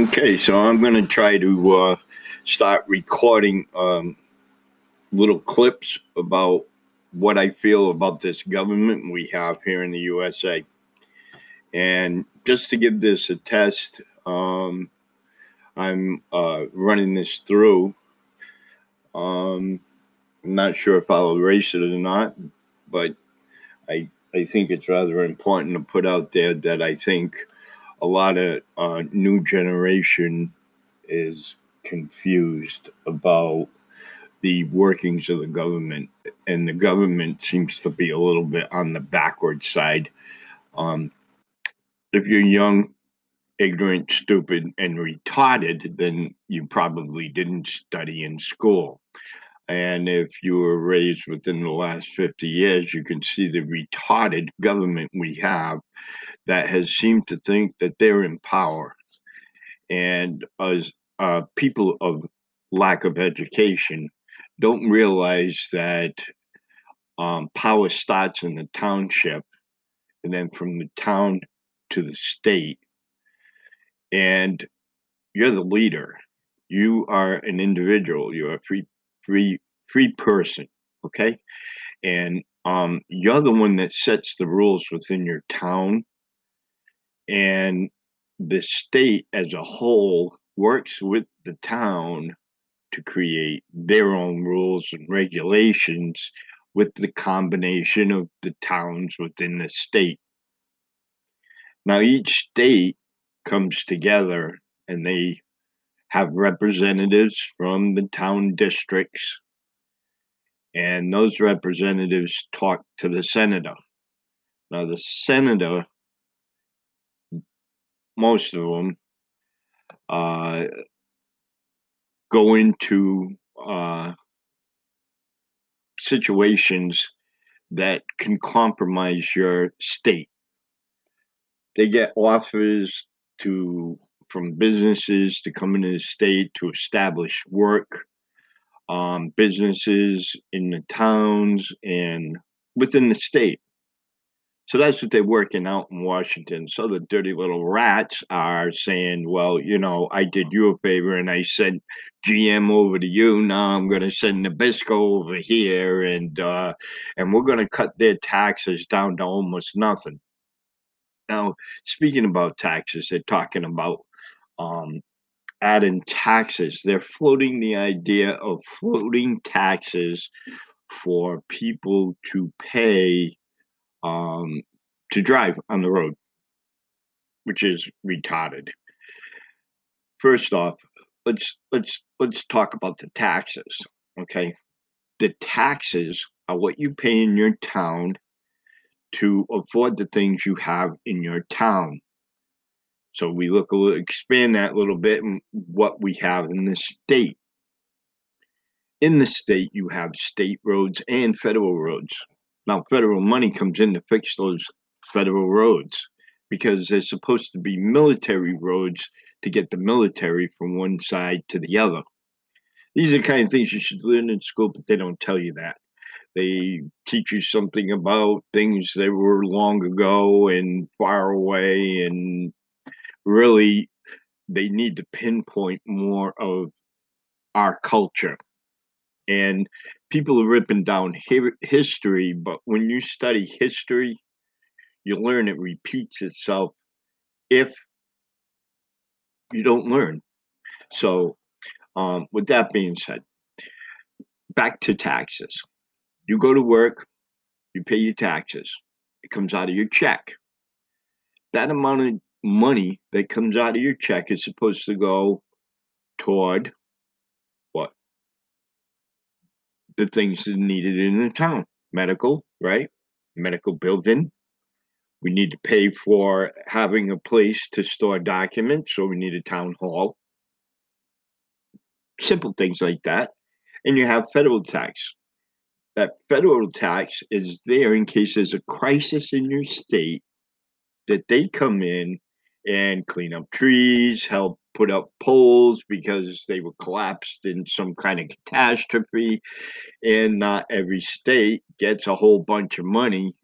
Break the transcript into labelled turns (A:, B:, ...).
A: Okay, so I'm going to try to uh, start recording um, little clips about what I feel about this government we have here in the USA. And just to give this a test, um, I'm uh, running this through. Um, I'm not sure if I'll erase it or not, but I, I think it's rather important to put out there that I think a lot of uh, new generation is confused about the workings of the government, and the government seems to be a little bit on the backward side. Um, if you're young, ignorant, stupid, and retarded, then you probably didn't study in school. And if you were raised within the last 50 years, you can see the retarded government we have that has seemed to think that they're in power. And as uh, people of lack of education don't realize that um, power starts in the township and then from the town to the state. And you're the leader. You are an individual. You're a free, free, free person. Okay. And um, you're the one that sets the rules within your town and the state as a whole works with the town to create their own rules and regulations with the combination of the towns within the state. Now, each state comes together and they have representatives from the town districts, and those representatives talk to the senator. Now, the senator most of them uh, go into uh, situations that can compromise your state. They get offers to from businesses to come into the state to establish work, um, businesses in the towns and within the state. So that's what they're working out in Washington. So the dirty little rats are saying, well, you know, I did you a favor and I sent GM over to you. Now I'm going to send Nabisco over here, and uh, and we're going to cut their taxes down to almost nothing. Now, speaking about taxes, they're talking about um, adding taxes. They're floating the idea of floating taxes for people to pay um, to drive on the road, which is retarded. First off, let's let's let's talk about the taxes. Okay, the taxes are what you pay in your town to afford the things you have in your town. So we look a little, expand that a little bit and what we have in the state. In the state, you have state roads and federal roads. Now, federal money comes in to fix those federal roads because they're supposed to be military roads to get the military from one side to the other. These are the kind of things you should learn in school, but they don't tell you that. They teach you something about things that were long ago and far away, and really, they need to pinpoint more of our culture. And people are ripping down hi- history but when you study history you learn it repeats itself if you don't learn. So um, with that being said back to taxes. You go to work you pay your taxes. It comes out of your check. That amount of money that comes out of your check is supposed to go toward what? the things that needed in the town. Medical, right? Medical building. We need to pay for having a place to store documents, so we need a town hall. Simple things like that. And you have federal tax. That federal tax is there in case there's a crisis in your state that they come in and clean up trees, help put up poles because they were collapsed in some kind of catastrophe. And not every state gets a whole bunch of money